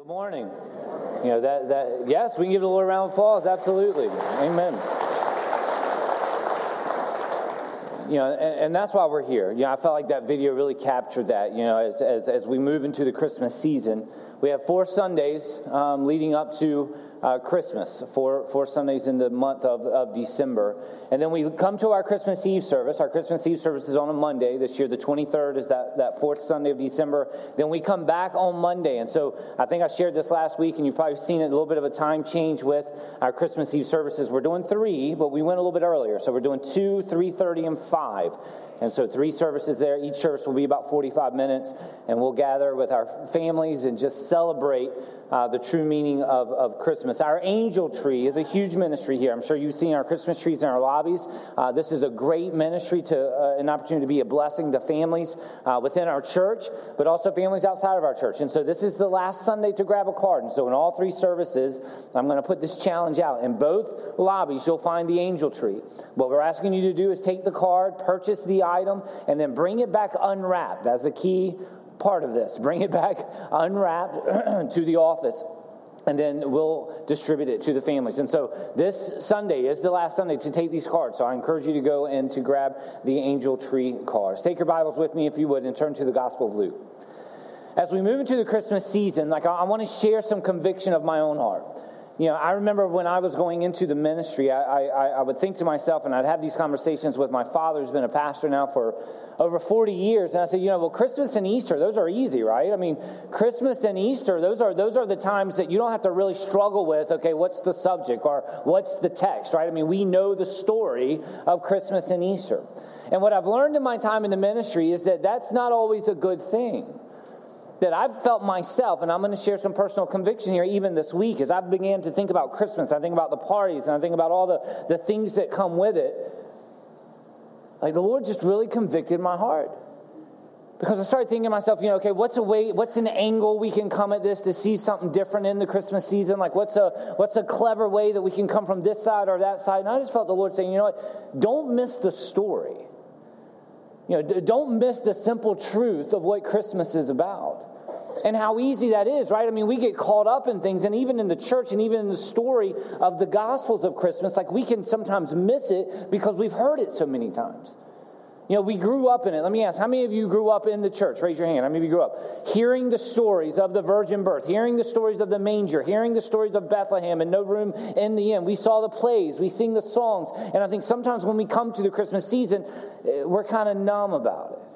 Good morning. You know that that yes, we can give the Lord a round of applause. Absolutely, Amen. You know, and, and, that's why we're here. You know, I felt like that video really captured that. You know, as as, as we move into the Christmas season, we have four Sundays um, leading up to uh, Christmas, four, four Sundays in the month of, of December. And then we come to our Christmas Eve service. Our Christmas Eve service is on a Monday. This year, the 23rd is that, that fourth Sunday of December. Then we come back on Monday. And so I think I shared this last week, and you've probably seen it, a little bit of a time change with our Christmas Eve services. We're doing three, but we went a little bit earlier. So we're doing two, 3.30, and 5. And so three services there. Each service will be about 45 minutes, and we'll gather with our families and just celebrate uh, the true meaning of, of Christmas. Our angel tree is a huge ministry here. I'm sure you've seen our Christmas trees in our lobbies. Uh, this is a great ministry to uh, an opportunity to be a blessing to families uh, within our church, but also families outside of our church. And so this is the last Sunday to grab a card. And so in all three services, I'm going to put this challenge out. In both lobbies, you'll find the angel tree. What we're asking you to do is take the card, purchase the item, and then bring it back unwrapped. That's a key part of this. Bring it back unwrapped to the office and then we'll distribute it to the families. And so this Sunday is the last Sunday to take these cards. So I encourage you to go and to grab the angel tree cards. Take your Bibles with me if you would and turn to the Gospel of Luke. As we move into the Christmas season, like I, I want to share some conviction of my own heart. You know, I remember when I was going into the ministry, I, I, I would think to myself, and I'd have these conversations with my father, who's been a pastor now for over 40 years. And I said, you know, well, Christmas and Easter, those are easy, right? I mean, Christmas and Easter, those are, those are the times that you don't have to really struggle with, okay, what's the subject or what's the text, right? I mean, we know the story of Christmas and Easter. And what I've learned in my time in the ministry is that that's not always a good thing that I've felt myself, and I'm going to share some personal conviction here even this week as I began to think about Christmas. I think about the parties and I think about all the, the things that come with it. Like the Lord just really convicted my heart. Because I started thinking to myself, you know, okay, what's a way, what's an angle we can come at this to see something different in the Christmas season? Like, what's a what's a clever way that we can come from this side or that side? And I just felt the Lord saying, you know what, don't miss the story. You know, don't miss the simple truth of what Christmas is about and how easy that is, right? I mean, we get caught up in things, and even in the church and even in the story of the Gospels of Christmas, like we can sometimes miss it because we've heard it so many times. You know, we grew up in it. Let me ask, how many of you grew up in the church? Raise your hand. How many of you grew up hearing the stories of the virgin birth, hearing the stories of the manger, hearing the stories of Bethlehem and no room in the inn? We saw the plays, we sing the songs. And I think sometimes when we come to the Christmas season, eh, we're kind of numb about it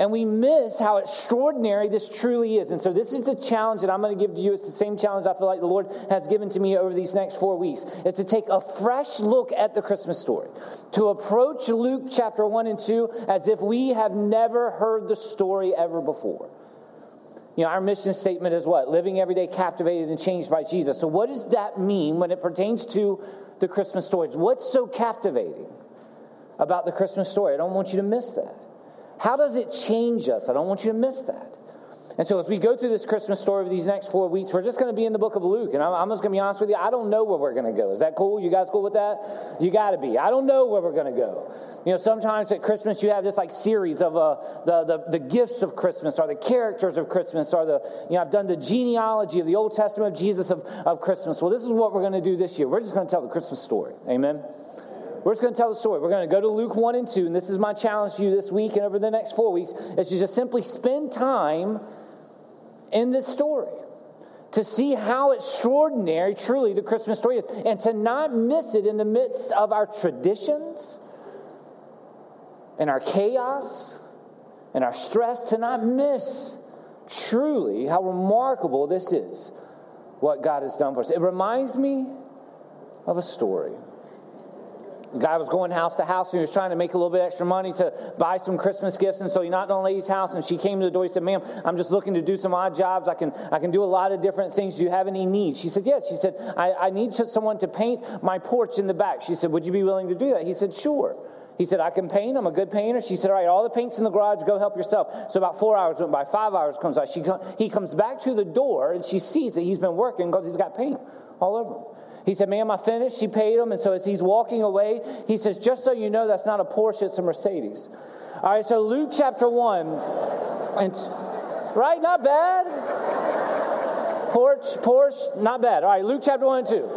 and we miss how extraordinary this truly is. And so, this is the challenge that I'm going to give to you. It's the same challenge I feel like the Lord has given to me over these next four weeks. It's to take a fresh look at the Christmas story, to approach Luke chapter 1 and 2 as if we have never heard the story ever before. You know, our mission statement is what? Living every day captivated and changed by Jesus. So, what does that mean when it pertains to the Christmas story? What's so captivating about the Christmas story? I don't want you to miss that. How does it change us? I don't want you to miss that. And so, as we go through this Christmas story of these next four weeks, we're just going to be in the book of Luke. And I'm, I'm just going to be honest with you, I don't know where we're going to go. Is that cool? You guys cool with that? You got to be. I don't know where we're going to go. You know, sometimes at Christmas you have this like series of uh, the, the, the gifts of Christmas or the characters of Christmas or the, you know, I've done the genealogy of the Old Testament of Jesus of, of Christmas. Well, this is what we're going to do this year. We're just going to tell the Christmas story. Amen. We're just going to tell the story. We're going to go to Luke 1 and 2, and this is my challenge to you this week and over the next four weeks, is to just simply spend time in this story to see how extraordinary truly the Christmas story is, and to not miss it in the midst of our traditions and our chaos and our stress, to not miss truly how remarkable this is, what God has done for us. It reminds me of a story. The guy was going house to house and he was trying to make a little bit extra money to buy some Christmas gifts. And so he knocked on a lady's house and she came to the door. He said, Ma'am, I'm just looking to do some odd jobs. I can, I can do a lot of different things. Do you have any needs? She said, Yes. She said, I, I need someone to paint my porch in the back. She said, Would you be willing to do that? He said, Sure. He said, I can paint. I'm a good painter. She said, All right, all the paint's in the garage. Go help yourself. So about four hours went by. Five hours comes by. She, he comes back to the door and she sees that he's been working because he's got paint all over him. He said, Ma'am, I finished. She paid him. And so as he's walking away, he says, Just so you know, that's not a Porsche, it's a Mercedes. All right, so Luke chapter 1. And, right? Not bad. Porsche, Porsche, not bad. All right, Luke chapter 1 and 2.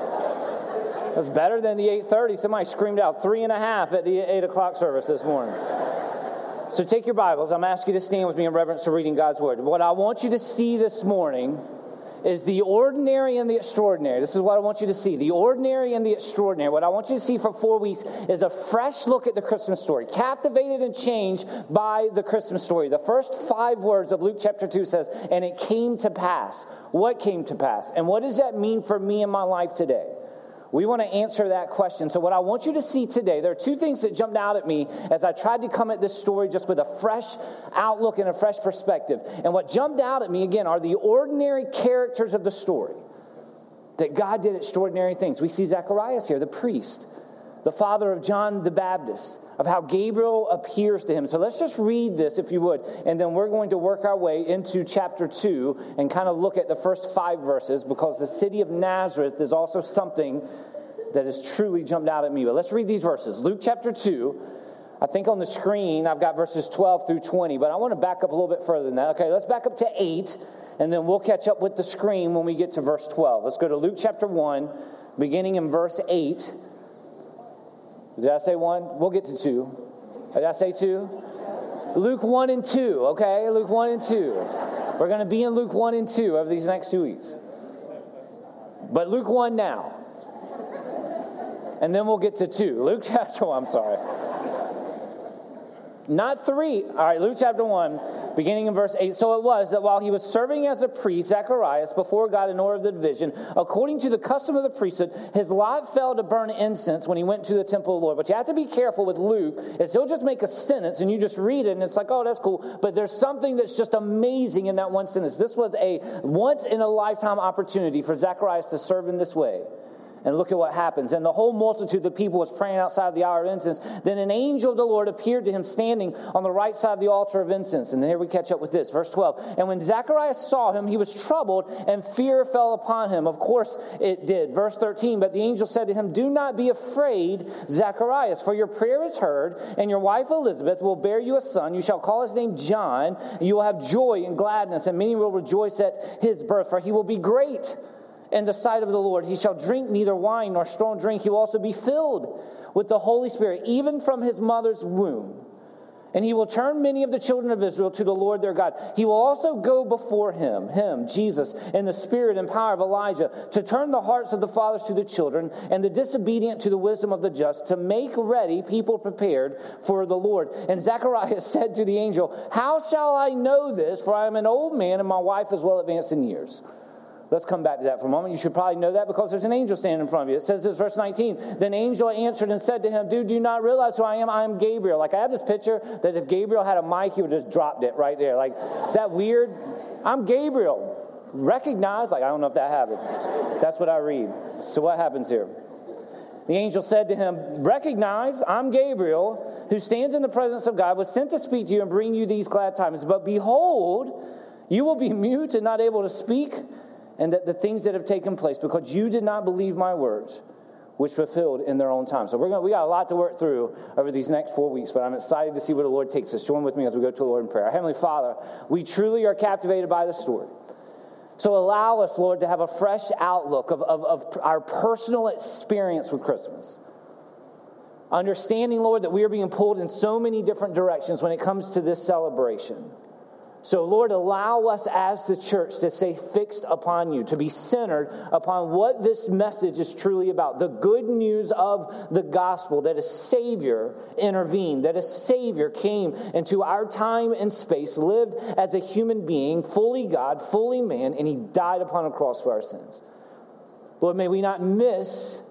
That's better than the 8.30. Somebody screamed out three and a half at the 8 o'clock service this morning. So take your Bibles. I'm asking you to stand with me in reverence to reading God's Word. What I want you to see this morning is the ordinary and the extraordinary. This is what I want you to see the ordinary and the extraordinary. What I want you to see for four weeks is a fresh look at the Christmas story, captivated and changed by the Christmas story. The first five words of Luke chapter 2 says, And it came to pass. What came to pass? And what does that mean for me in my life today? We want to answer that question. So, what I want you to see today, there are two things that jumped out at me as I tried to come at this story just with a fresh outlook and a fresh perspective. And what jumped out at me, again, are the ordinary characters of the story. That God did extraordinary things. We see Zacharias here, the priest, the father of John the Baptist, of how Gabriel appears to him. So let's just read this, if you would, and then we're going to work our way into chapter 2 and kind of look at the first five verses because the city of Nazareth is also something that has truly jumped out at me. But let's read these verses. Luke chapter 2. I think on the screen I've got verses 12 through 20, but I want to back up a little bit further than that. Okay, let's back up to 8, and then we'll catch up with the screen when we get to verse 12. Let's go to Luke chapter 1, beginning in verse 8. Did I say one? We'll get to two. Did I say two? Luke 1 and 2, okay? Luke 1 and 2. We're going to be in Luke 1 and 2 over these next two weeks. But Luke 1 now. And then we'll get to 2. Luke chapter 1, I'm sorry. Not 3. All right, Luke chapter 1 beginning in verse 8. So it was that while he was serving as a priest, Zacharias, before God in order of the division, according to the custom of the priesthood, his lot fell to burn incense when he went to the temple of the Lord. But you have to be careful with Luke, is he'll just make a sentence and you just read it and it's like, oh, that's cool. But there's something that's just amazing in that one sentence. This was a once in a lifetime opportunity for Zacharias to serve in this way. And look at what happens. And the whole multitude of people was praying outside the hour of incense. Then an angel of the Lord appeared to him standing on the right side of the altar of incense. And here we catch up with this. Verse 12. And when Zacharias saw him, he was troubled, and fear fell upon him. Of course it did. Verse 13. But the angel said to him, Do not be afraid, Zacharias, for your prayer is heard, and your wife Elizabeth will bear you a son. You shall call his name John. You will have joy and gladness, and many will rejoice at his birth, for he will be great in the sight of the Lord. He shall drink neither wine nor strong drink. He will also be filled with the Holy Spirit, even from his mother's womb. And he will turn many of the children of Israel to the Lord their God. He will also go before him, him, Jesus, in the spirit and power of Elijah, to turn the hearts of the fathers to the children, and the disobedient to the wisdom of the just, to make ready people prepared for the Lord. And Zechariah said to the angel, How shall I know this? For I am an old man, and my wife is well advanced in years. Let's come back to that for a moment. You should probably know that because there's an angel standing in front of you. It says this, verse 19. Then angel answered and said to him, Dude, do you not realize who I am? I am Gabriel. Like, I have this picture that if Gabriel had a mic, he would just dropped it right there. Like, is that weird? I'm Gabriel. Recognize, like, I don't know if that happened. That's what I read. So, what happens here? The angel said to him, Recognize, I'm Gabriel, who stands in the presence of God, was sent to speak to you and bring you these glad tidings. But behold, you will be mute and not able to speak and that the things that have taken place because you did not believe my words which fulfilled in their own time. So we're going we got a lot to work through over these next four weeks, but I'm excited to see where the Lord takes us. Join with me as we go to the Lord in prayer. Heavenly Father, we truly are captivated by the story. So allow us, Lord, to have a fresh outlook of, of, of our personal experience with Christmas. Understanding, Lord, that we are being pulled in so many different directions when it comes to this celebration. So, Lord, allow us as the church to stay fixed upon you, to be centered upon what this message is truly about the good news of the gospel that a Savior intervened, that a Savior came into our time and space, lived as a human being, fully God, fully man, and He died upon a cross for our sins. Lord, may we not miss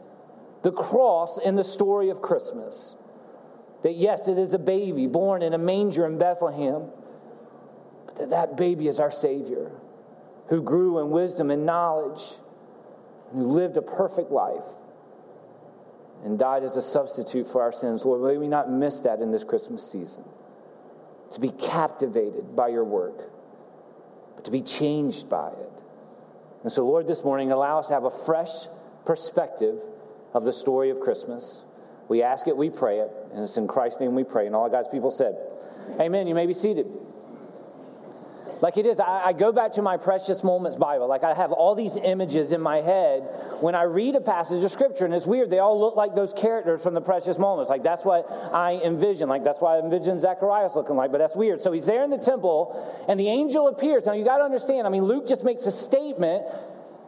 the cross in the story of Christmas. That yes, it is a baby born in a manger in Bethlehem that that baby is our Savior who grew in wisdom and knowledge, who lived a perfect life and died as a substitute for our sins. Lord, may we not miss that in this Christmas season. To be captivated by your work, but to be changed by it. And so, Lord, this morning, allow us to have a fresh perspective of the story of Christmas. We ask it, we pray it, and it's in Christ's name we pray. And all God's people said, Amen. You may be seated. Like it is. I, I, go back to my Precious Moments Bible. Like I have all these images in my head when I read a passage of Scripture, and it's weird. They all look like those characters from the Precious Moments. Like that's what I envision. Like that's why I envision Zacharias looking like, but that's weird. So he's there in the temple, and the angel appears. Now you got to understand, I mean, Luke just makes a statement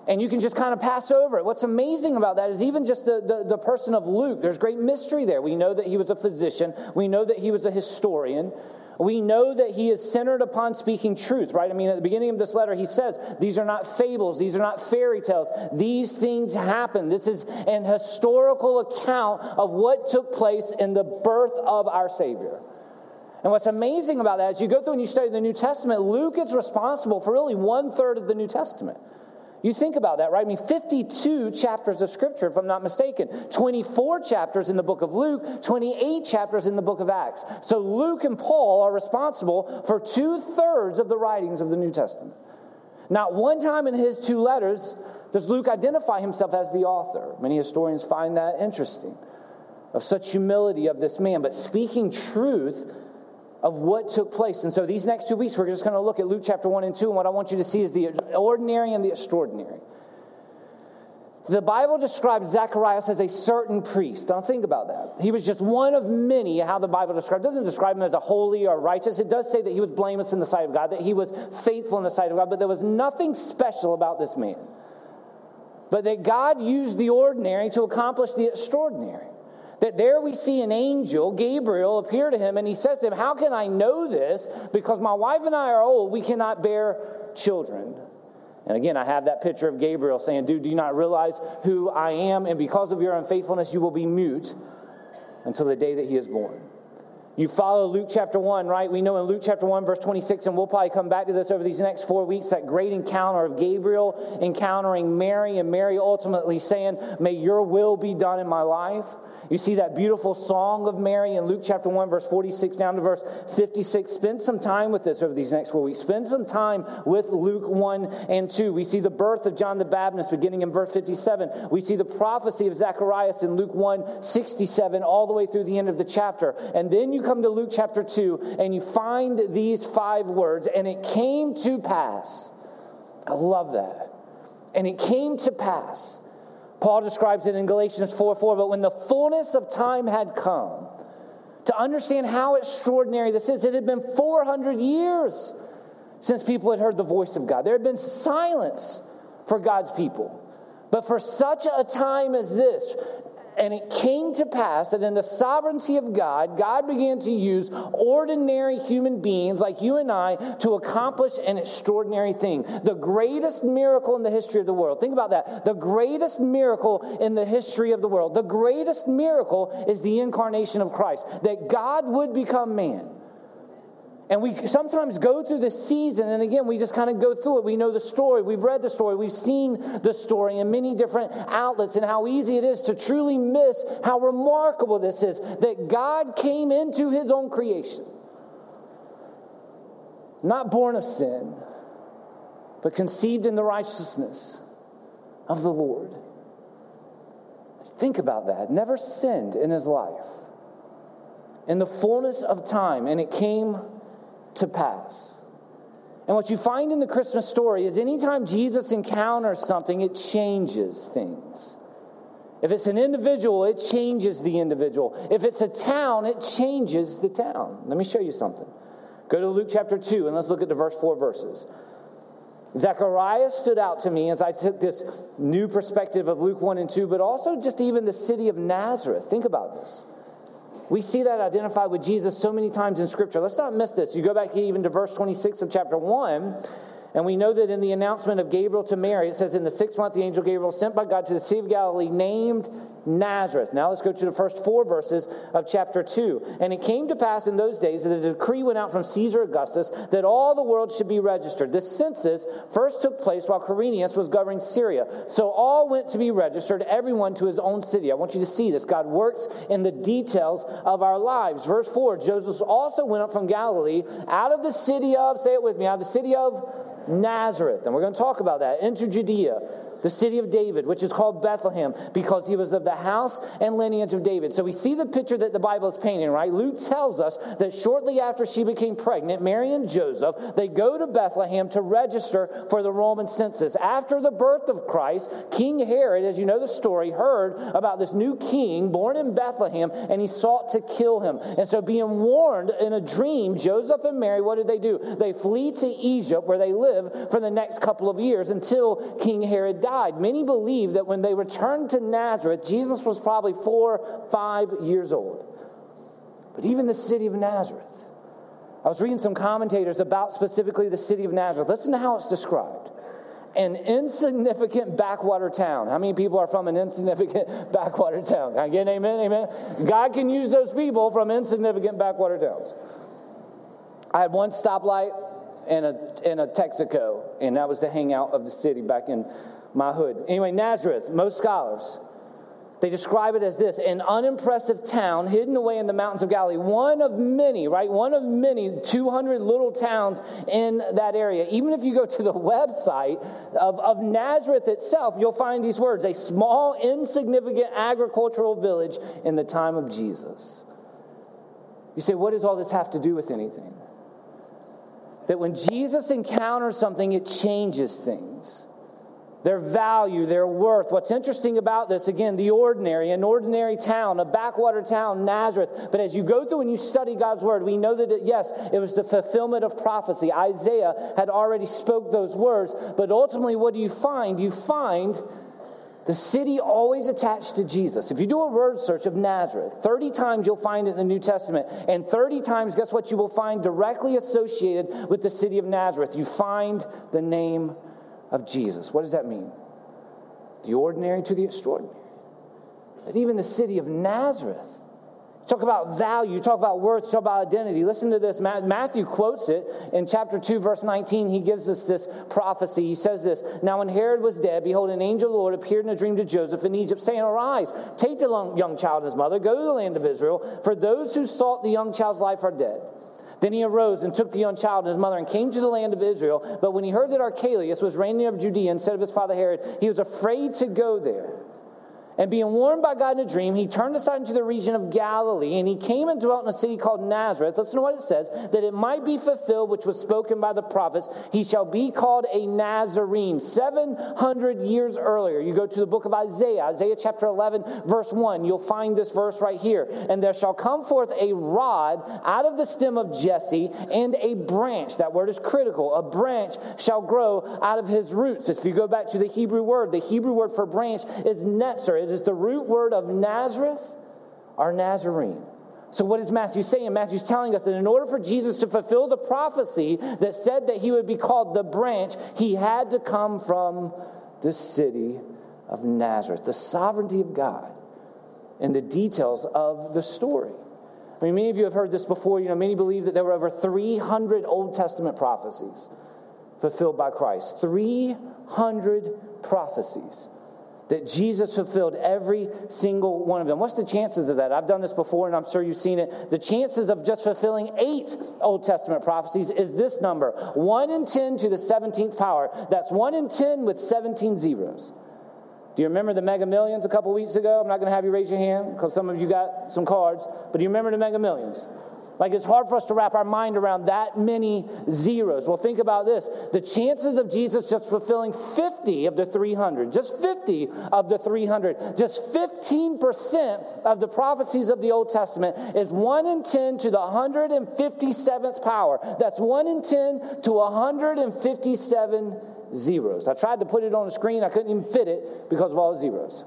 and you can just kind of pass over it. What's amazing about that is even just the, the, the, person of Luke, there's great mystery there. We know that he was a physician, we know that he was a historian. We know that he is centered upon speaking truth, right? I mean, at the beginning of this letter, he says, These are not fables, these are not fairy tales. These things happen. This is an historical account of what took place in the birth of our Savior. And what's amazing about that, as you go through and you study the New Testament, Luke is responsible for really one third of the New Testament. You think about that, right? I mean, 52 chapters of scripture, if I'm not mistaken. 24 chapters in the book of Luke, 28 chapters in the book of Acts. So Luke and Paul are responsible for two thirds of the writings of the New Testament. Not one time in his two letters does Luke identify himself as the author. Many historians find that interesting, of such humility of this man. But speaking truth, of what took place. And so these next two weeks, we're just going to look at Luke chapter 1 and 2. And what I want you to see is the ordinary and the extraordinary. The Bible describes Zacharias as a certain priest. Don't think about that. He was just one of many, how the Bible describes. It doesn't describe him as a holy or righteous. It does say that he was blameless in the sight of God, that he was faithful in the sight of God, but there was nothing special about this man. But that God used the ordinary to accomplish the extraordinary. That there we see an angel, Gabriel, appear to him, and he says to him, How can I know this? Because my wife and I are old, we cannot bear children. And again, I have that picture of Gabriel saying, Dude, do you not realize who I am? And because of your unfaithfulness, you will be mute until the day that he is born. You follow Luke chapter 1, right? We know in Luke chapter 1, verse 26, and we'll probably come back to this over these next four weeks that great encounter of Gabriel encountering Mary, and Mary ultimately saying, May your will be done in my life. You see that beautiful song of Mary in Luke chapter 1, verse 46 down to verse 56. Spend some time with this over these next four weeks. Spend some time with Luke 1 and 2. We see the birth of John the Baptist beginning in verse 57. We see the prophecy of Zacharias in Luke 1, 67, all the way through the end of the chapter. And then you come to Luke chapter 2 and you find these five words, and it came to pass. I love that. And it came to pass Paul describes it in Galatians 4 4, but when the fullness of time had come, to understand how extraordinary this is, it had been 400 years since people had heard the voice of God. There had been silence for God's people. But for such a time as this, and it came to pass that in the sovereignty of God, God began to use ordinary human beings like you and I to accomplish an extraordinary thing. The greatest miracle in the history of the world. Think about that. The greatest miracle in the history of the world. The greatest miracle is the incarnation of Christ. That God would become man. And we sometimes go through this season, and again, we just kind of go through it. We know the story, we've read the story, we've seen the story in many different outlets, and how easy it is to truly miss how remarkable this is that God came into his own creation. Not born of sin, but conceived in the righteousness of the Lord. Think about that. Never sinned in his life. In the fullness of time, and it came to pass. And what you find in the Christmas story is anytime Jesus encounters something, it changes things. If it's an individual, it changes the individual. If it's a town, it changes the town. Let me show you something. Go to Luke chapter 2 and let's look at the verse 4 verses. Zechariah stood out to me as I took this new perspective of Luke 1 and 2, but also just even the city of Nazareth. Think about this. We see that identified with Jesus so many times in Scripture. Let's not miss this. You go back even to verse 26 of chapter 1, and we know that in the announcement of Gabriel to Mary, it says, In the sixth month, the angel Gabriel sent by God to the Sea of Galilee, named Nazareth. Now let's go to the first four verses of chapter 2. And it came to pass in those days that a decree went out from Caesar Augustus that all the world should be registered. This census first took place while Quirinius was governing Syria. So all went to be registered, everyone to his own city. I want you to see this. God works in the details of our lives. Verse 4 Joseph also went up from Galilee out of the city of, say it with me, out of the city of Nazareth. And we're going to talk about that, into Judea the city of David, which is called Bethlehem, because he was of the house and lineage of David. So we see the picture that the Bible is painting, right? Luke tells us that shortly after she became pregnant, Mary and Joseph, they go to Bethlehem to register for the Roman census. After the birth of Christ, King Herod, as you know the story, heard about this new king born in Bethlehem, and he sought to kill him. And so, being warned in a dream, Joseph and Mary, what did they do? They flee to Egypt, where they live for the next couple of years until King Herod died. Many believe that when they returned to Nazareth, Jesus was probably four, five years old. But even the city of Nazareth, I was reading some commentators about specifically the city of Nazareth. Listen to how it's described an insignificant backwater town. How many people are from an insignificant backwater town? Can I get amen? Amen. God can use those people from insignificant backwater towns. I had one stoplight and a, and a Texaco, and that was the hangout of the city back in my hood. Anyway, Nazareth, most scholars, they describe it as this an unimpressive town hidden away in the mountains of Galilee. One of many, right? One of many 200 little towns in that area. Even if you go to the website of, of Nazareth itself, you'll find these words a small, insignificant agricultural village in the time of Jesus. You say, what does all this have to do with anything? That when Jesus encounters something, it changes things their value, their worth. What's interesting about this, again, the ordinary, an ordinary town, a backwater town, Nazareth. But as you go through and you study God's word, we know that, it, yes, it was the fulfillment of prophecy. Isaiah had already spoke those words. But ultimately, what do you find? You find the city always attached to Jesus. If you do a word search of Nazareth, 30 times you'll find it in the New Testament. And 30 times, guess what you will find directly associated with the city of Nazareth? You find the name of Jesus. What does that mean? The ordinary to the extraordinary. And even the city of Nazareth. Talk about value, talk about worth, talk about identity. Listen to this. Matthew quotes it in chapter 2, verse 19. He gives us this prophecy. He says this Now, when Herod was dead, behold, an angel of the Lord appeared in a dream to Joseph in Egypt, saying, Arise, take the young child and his mother, go to the land of Israel, for those who sought the young child's life are dead. Then he arose and took the young child and his mother and came to the land of Israel. But when he heard that Archelaus was reigning of Judea instead of his father Herod, he was afraid to go there. And being warned by God in a dream, he turned aside into the region of Galilee, and he came and dwelt in a city called Nazareth. Listen to what it says that it might be fulfilled, which was spoken by the prophets. He shall be called a Nazarene. 700 years earlier, you go to the book of Isaiah, Isaiah chapter 11, verse 1. You'll find this verse right here. And there shall come forth a rod out of the stem of Jesse, and a branch. That word is critical. A branch shall grow out of his roots. If you go back to the Hebrew word, the Hebrew word for branch is netzer. It is the root word of Nazareth or Nazarene. So, what is Matthew saying? Matthew's telling us that in order for Jesus to fulfill the prophecy that said that he would be called the branch, he had to come from the city of Nazareth, the sovereignty of God, and the details of the story. I mean, many of you have heard this before. You know, many believe that there were over 300 Old Testament prophecies fulfilled by Christ. 300 prophecies that Jesus fulfilled every single one of them. What's the chances of that? I've done this before and I'm sure you've seen it. The chances of just fulfilling eight Old Testament prophecies is this number 1 in 10 to the 17th power. That's 1 in 10 with 17 zeros. Do you remember the mega millions a couple weeks ago? I'm not going to have you raise your hand because some of you got some cards, but do you remember the mega millions? Like it's hard for us to wrap our mind around that many zeros. Well, think about this. The chances of Jesus just fulfilling 50 of the 300, just 50 of the 300, just 15% of the prophecies of the Old Testament is 1 in 10 to the 157th power. That's 1 in 10 to 157 zeros. I tried to put it on the screen, I couldn't even fit it because of all the zeros.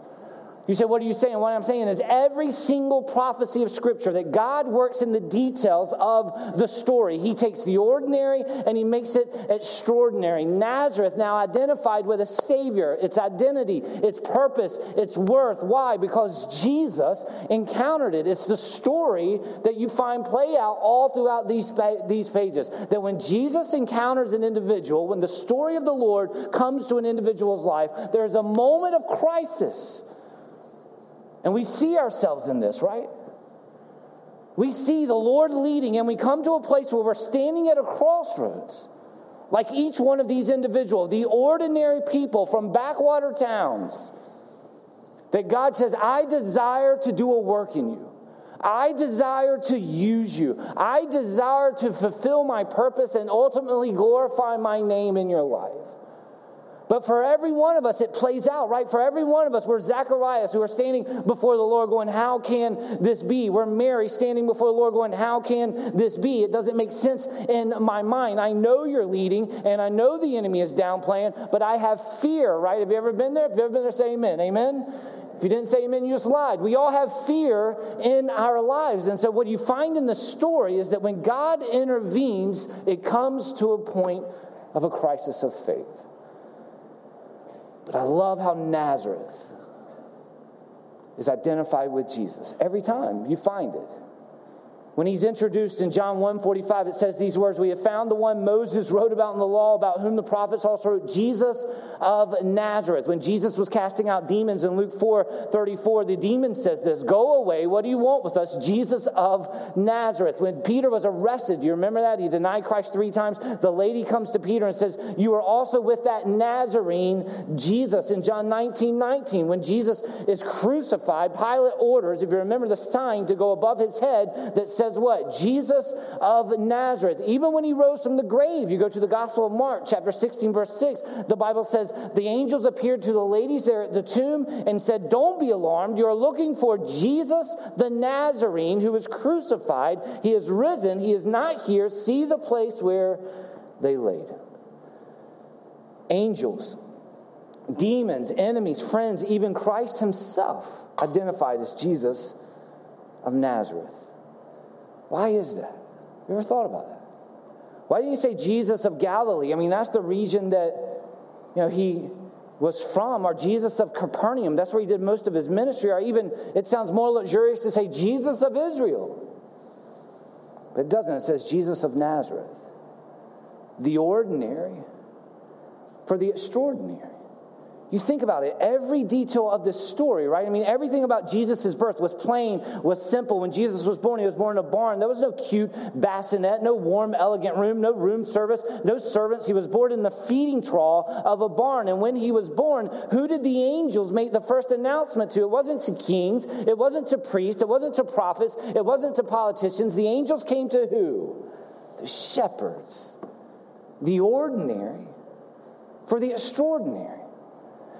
You say, What are you saying? What I'm saying is every single prophecy of Scripture that God works in the details of the story. He takes the ordinary and he makes it extraordinary. Nazareth now identified with a Savior, its identity, its purpose, its worth. Why? Because Jesus encountered it. It's the story that you find play out all throughout these, these pages. That when Jesus encounters an individual, when the story of the Lord comes to an individual's life, there's a moment of crisis and we see ourselves in this, right? We see the Lord leading, and we come to a place where we're standing at a crossroads. like each one of these individuals, the ordinary people from backwater towns, that God says, I desire to do a work in you. I desire to use you. I desire to fulfill my purpose and ultimately glorify my name in your life. But for every one of us, it plays out, right? For every one of us, we're Zacharias who are standing before the Lord going, How can this be? We're Mary standing before the Lord going, How can this be? It doesn't make sense in my mind. I know you're leading and I know the enemy is downplaying, but I have fear, right? Have you ever been there? If you've ever been there, say amen. Amen. If you didn't say amen, you just lied. We all have fear in our lives. And so, what you find in the story is that when God intervenes, it comes to a point of a crisis of faith. But I love how Nazareth is identified with Jesus. Every time you find it. When he's introduced in John 1:45, it says these words: We have found the one Moses wrote about in the law, about whom the prophets also wrote, Jesus of Nazareth. When Jesus was casting out demons in Luke 4:34, the demon says this: Go away, what do you want with us? Jesus of Nazareth. When Peter was arrested, do you remember that? He denied Christ three times. The lady comes to Peter and says, You are also with that Nazarene, Jesus. In John 19:19, 19, when Jesus is crucified, Pilate orders, if you remember the sign to go above his head that says, says what? Jesus of Nazareth. Even when he rose from the grave, you go to the Gospel of Mark, chapter 16, verse 6, the Bible says, The angels appeared to the ladies there at the tomb and said, Don't be alarmed. You're looking for Jesus the Nazarene who was crucified. He is risen. He is not here. See the place where they laid him. Angels, demons, enemies, friends, even Christ himself identified as Jesus of Nazareth. Why is that? You ever thought about that? Why didn't you say Jesus of Galilee? I mean, that's the region that you know he was from, or Jesus of Capernaum. That's where he did most of his ministry, or even it sounds more luxurious to say Jesus of Israel. But it doesn't. It says Jesus of Nazareth. The ordinary for the extraordinary. You think about it, every detail of this story, right? I mean, everything about Jesus' birth was plain, was simple. When Jesus was born, he was born in a barn. There was no cute bassinet, no warm, elegant room, no room service, no servants. He was born in the feeding trough of a barn. And when he was born, who did the angels make the first announcement to? It wasn't to kings, it wasn't to priests, it wasn't to prophets, it wasn't to politicians. The angels came to who? The shepherds, the ordinary for the extraordinary.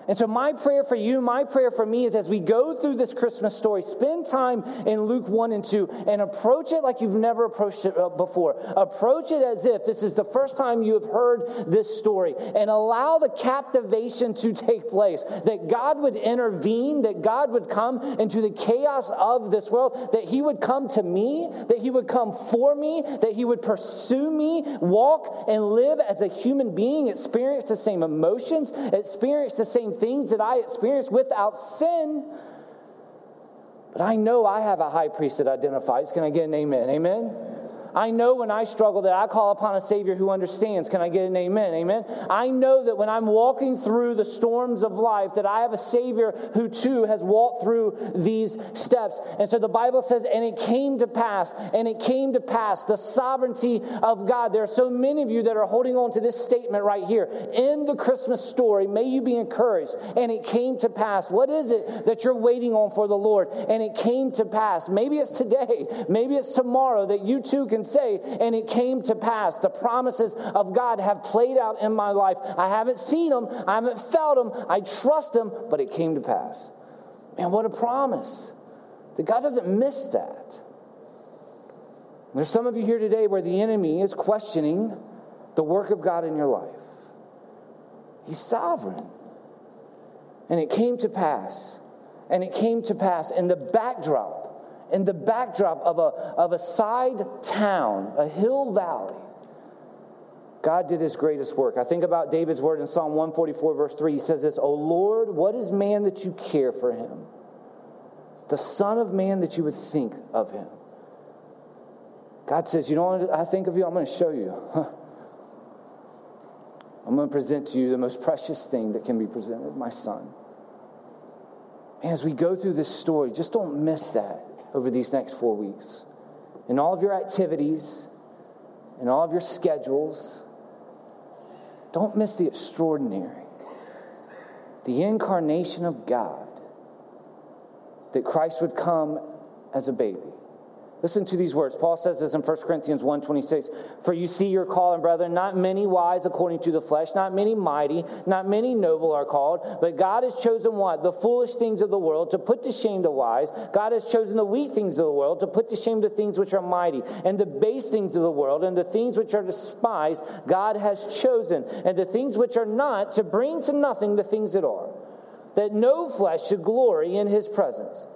And so, my prayer for you, my prayer for me is as we go through this Christmas story, spend time in Luke 1 and 2 and approach it like you've never approached it uh, before. Approach it as if this is the first time you have heard this story and allow the captivation to take place. That God would intervene, that God would come into the chaos of this world, that He would come to me, that He would come for me, that He would pursue me, walk and live as a human being, experience the same emotions, experience the same things that I experienced without sin. But I know I have a high priest that identifies. Can I get an amen? Amen? I know when I struggle that I call upon a Savior who understands. Can I get an amen? Amen. I know that when I'm walking through the storms of life, that I have a Savior who too has walked through these steps. And so the Bible says, and it came to pass, and it came to pass, the sovereignty of God. There are so many of you that are holding on to this statement right here. In the Christmas story, may you be encouraged. And it came to pass. What is it that you're waiting on for the Lord? And it came to pass. Maybe it's today, maybe it's tomorrow that you too can say, and it came to pass. The promises of God have played out in my life. I haven't seen them, I haven't felt them, I trust them, but it came to pass. Man, what a promise. That God doesn't miss that. There's some of you here today where the enemy is questioning the work of God in your life. He's sovereign. And it came to pass. And it came to pass in the backdrop in the backdrop of a, of a side town, a hill valley, God did his greatest work. I think about David's word in Psalm 144, verse 3. He says this, O Lord, what is man that you care for him? The Son of Man that you would think of him. God says, You know what I think of you? I'm going to show you. I'm going to present to you the most precious thing that can be presented, my son. And as we go through this story, just don't miss that over these next four weeks. In all of your activities, in all of your schedules, Don't miss the extraordinary, the incarnation of God, that Christ would come as a baby. Listen to these words. Paul says this in 1 Corinthians 1:26. For you see your calling, brethren, not many wise according to the flesh, not many mighty, not many noble are called, but God has chosen what? The foolish things of the world to put to shame the wise. God has chosen the weak things of the world to put to shame the things which are mighty, and the base things of the world, and the things which are despised, God has chosen, and the things which are not to bring to nothing the things that are, that no flesh should glory in his presence.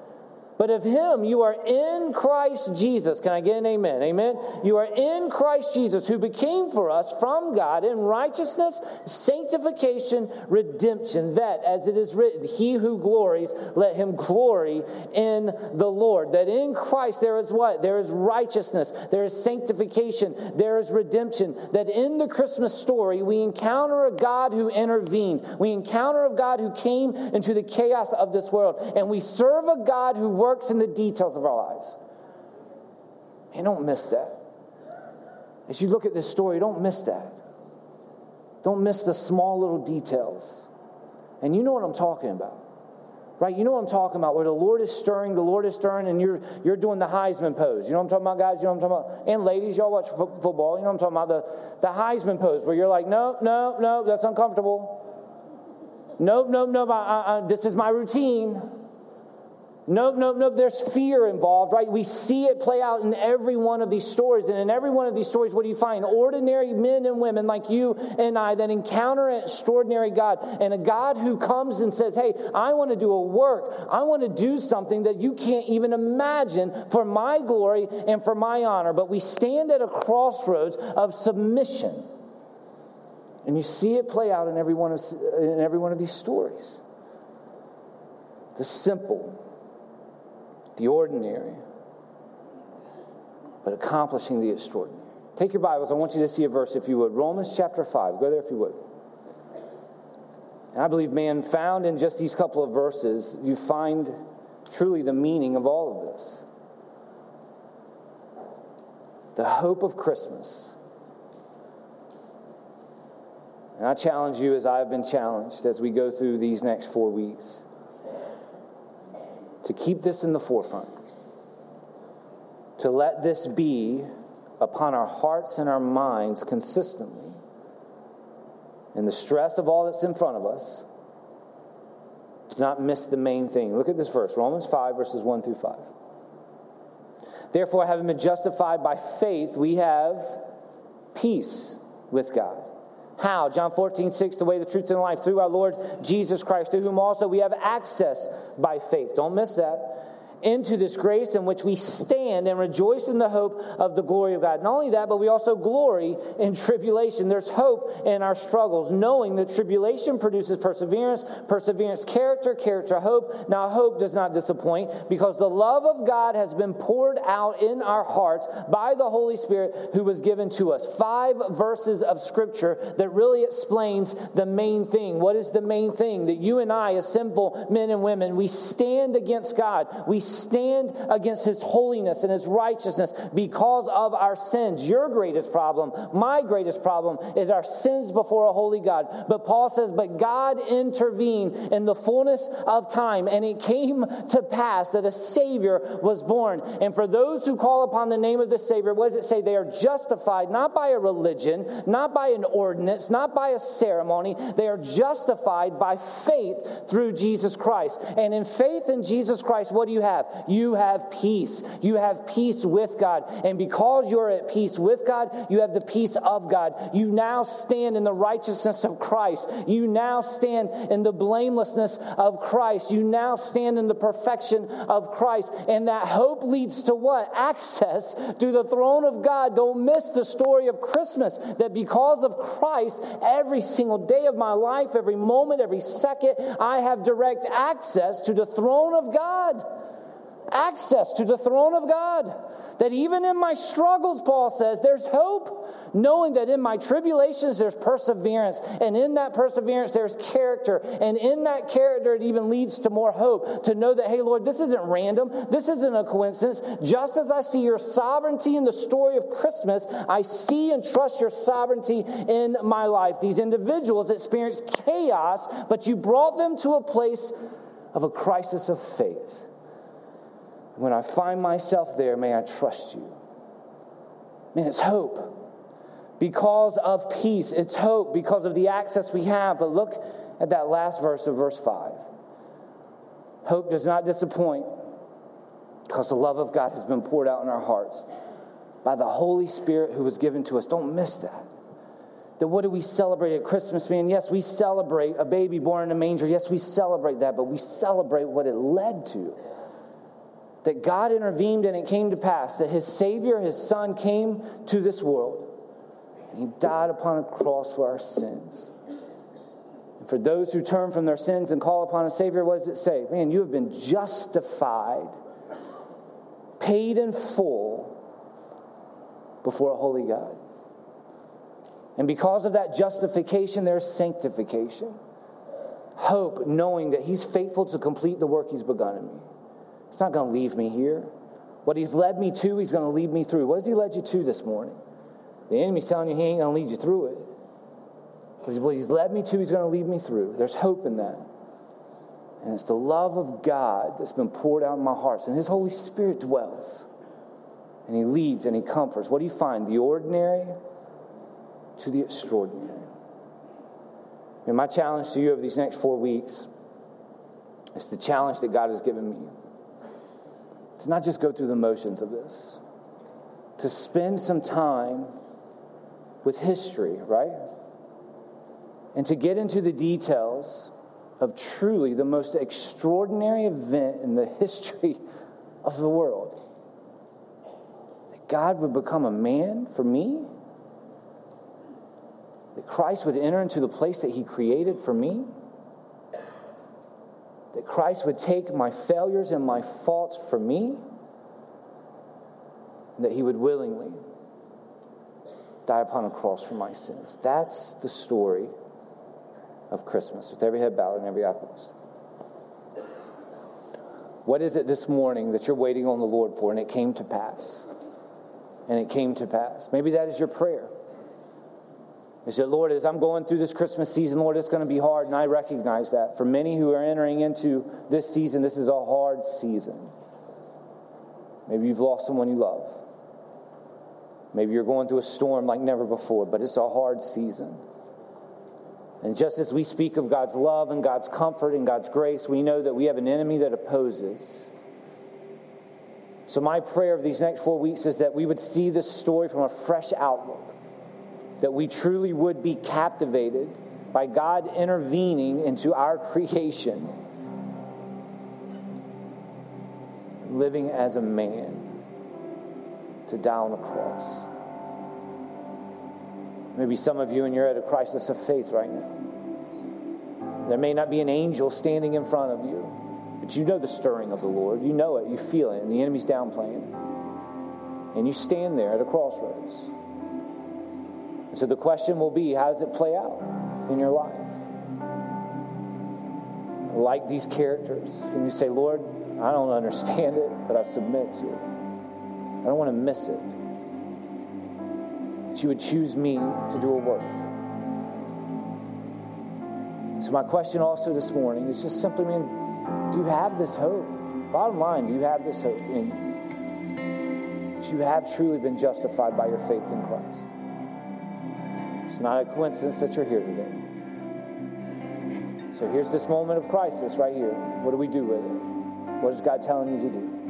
But of him you are in Christ Jesus. Can I get an amen? Amen. You are in Christ Jesus, who became for us from God in righteousness, sanctification, redemption. That, as it is written, he who glories, let him glory in the Lord. That in Christ there is what? There is righteousness, there is sanctification, there is redemption. That in the Christmas story we encounter a God who intervened. We encounter a God who came into the chaos of this world. And we serve a God who works works in the details of our lives. And don't miss that. As you look at this story, don't miss that. Don't miss the small little details. And you know what I'm talking about. Right? You know what I'm talking about, where the Lord is stirring, the Lord is stirring, and you're, you're doing the Heisman pose. You know what I'm talking about, guys? You know what I'm talking about? And ladies, y'all watch fo- football. You know what I'm talking about? The, the Heisman pose, where you're like, no, no, no, that's uncomfortable. Nope, nope, nope, I, I, I, this is my routine. Nope, nope, nope. There's fear involved, right? We see it play out in every one of these stories. And in every one of these stories, what do you find? Ordinary men and women like you and I that encounter an extraordinary God and a God who comes and says, Hey, I want to do a work. I want to do something that you can't even imagine for my glory and for my honor. But we stand at a crossroads of submission. And you see it play out in every one of, in every one of these stories. The simple, the ordinary, but accomplishing the extraordinary. Take your Bibles. I want you to see a verse, if you would. Romans chapter 5. Go there if you would. And I believe, man, found in just these couple of verses, you find truly the meaning of all of this. The hope of Christmas. And I challenge you as I have been challenged as we go through these next four weeks to keep this in the forefront, to let this be upon our hearts and our minds consistently. In the stress of all that's in front of us, to not miss the main thing. Look at this verse Romans 5, verses 1 through 5. Therefore, having been justified by faith, we have peace with God. How? John 14, 6, the way, the truth, and the life, through our Lord Jesus Christ, to whom also we have access by faith. Don't miss that into this grace in which we stand and rejoice in the hope of the glory of God. Not only that, but we also glory in tribulation. There's hope in our struggles, knowing that tribulation produces perseverance, perseverance, character, character, hope. Now, hope does not disappoint because the love of God has been poured out in our hearts by the Holy Spirit who was given to us. Five verses of scripture that really explains the main thing. What is the main thing? That you and I, as simple men and women, we stand against God. We stand against his holiness and his righteousness because of our sins. Your greatest problem, my greatest problem, is our sins before a holy God. But Paul says, But God intervened in the fullness of time, and it came to pass that a Savior was born. And for those who call upon the name of the Savior, what does it say? They are justified not by a religion, not by an ordinance, not by a ceremony. They are justified by faith through Jesus Christ. And in faith in Jesus Christ, what do you have? Have? You have peace. You have peace with God. And because you're at peace with God, you have the peace of God. You now stand in the righteousness of Christ. You now stand in the blamelessness of Christ. You now stand in the perfection of Christ. And that hope leads to what? Access to the throne of God. Don't miss the story of Christmas that because of Christ, every single day of my life, every moment, every second, I have direct access to the throne of God. Access to the throne of God. That even in my struggles, Paul says, there's hope, knowing that in my tribulations there's perseverance, and in that perseverance there's character, and in that character it even leads to more hope. To know that, hey, Lord, this isn't random, this isn't a coincidence. Just as I see your sovereignty in the story of Christmas, I see and trust your sovereignty in my life. These individuals experienced chaos, but you brought them to a place of a crisis of faith. When I find myself there, may I trust you. Man, it's hope because of peace. It's hope because of the access we have. But look at that last verse of verse 5. Hope does not disappoint because the love of God has been poured out in our hearts by the Holy Spirit who was given to us. Don't miss that. That what do we celebrate at Christmas, man? Yes, we celebrate a baby born in a manger. Yes, we celebrate that, but we celebrate what it led to that God intervened and it came to pass that his Savior, his Son, came to this world. He died upon a cross for our sins. And for those who turn from their sins and call upon a Savior, what does it say? Man, you have been justified, paid in full before a holy God. And because of that justification, there's sanctification. Hope, knowing that He's faithful to complete the work He's begun in me. He's not going to leave me here. What he's led me to, he's going to lead me through. What has he led you to this morning? The enemy's telling you he ain't going to lead you through it. But what he's led me to, he's going to lead me through. There's hope in that. And it's the love of God that's been poured out in my heart. And his Holy Spirit dwells. And he leads and he comforts. What do you find? The ordinary to the extraordinary. And my challenge to you over these next four weeks is the challenge that God has given me to not just go through the motions of this, to spend some time with history, right? And to get into the details of truly the most extraordinary event in the history of the world. That God would become a man for me, that Christ would enter into the place that He created for me that Christ would take my failures and my faults for me, that he would willingly die upon a cross for my sins. That's the story of Christmas, with every head bowed and every eye closed. What is it this morning that you're waiting on the Lord for, and it came to pass? And it came to pass. Maybe that is your prayer. He said, Lord, as I'm going through this Christmas season, Lord, it's going to be hard, and I recognize that. For many who are entering into this season, this is a hard season. Maybe you've lost someone you love. Maybe you're going through a storm like never before, but it's a hard season. And just as we speak of God's love and God's comfort and God's grace, we know that we have an enemy that opposes. So, my prayer of these next four weeks is that we would see this story from a fresh outlook that we truly would be captivated by God intervening into our creation, living as a man to die on a cross. Maybe some of you and you're at a crisis of faith right now. There may not be an angel standing in front of you, but you know the stirring of the Lord. You know it, you feel it, and the enemy's downplaying. And you stand there at a crossroads. So the question will be how does it play out in your life? Like these characters, and you say, Lord, I don't understand it, but I submit to it. I don't want to miss it. That you would choose me to do a work. So, my question also this morning is just simply, man, do you have this hope? Bottom line, do you have this hope? In, that you have truly been justified by your faith in Christ not a coincidence that you're here today. So here's this moment of crisis right here. What do we do with it? What is God telling you to do?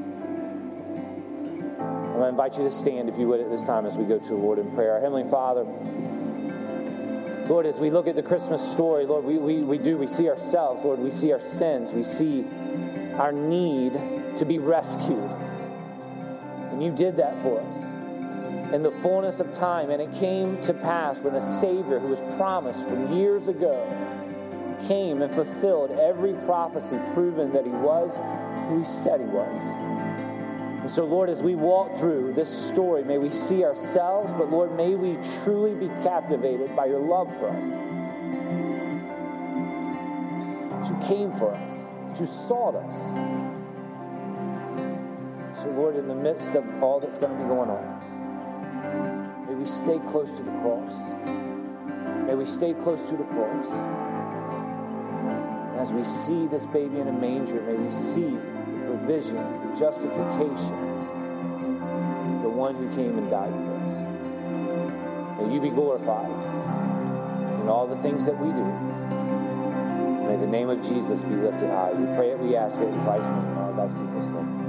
I'm going to invite you to stand, if you would, at this time as we go to the Lord in prayer. Our Heavenly Father, Lord, as we look at the Christmas story, Lord, we, we, we do, we see ourselves, Lord, we see our sins, we see our need to be rescued. And you did that for us in the fullness of time. And it came to pass when the Savior, who was promised from years ago, came and fulfilled every prophecy, proving that he was who he said he was. And so, Lord, as we walk through this story, may we see ourselves, but Lord, may we truly be captivated by your love for us. That you came for us, that you sought us. So, Lord, in the midst of all that's going to be going on, may we stay close to the cross. May we stay close to the cross. As we see this baby in a manger, may we see the provision, the justification the one who came and died for us. May you be glorified in all the things that we do. May the name of Jesus be lifted high. We pray it, we ask it in Christ's name. All God's people say.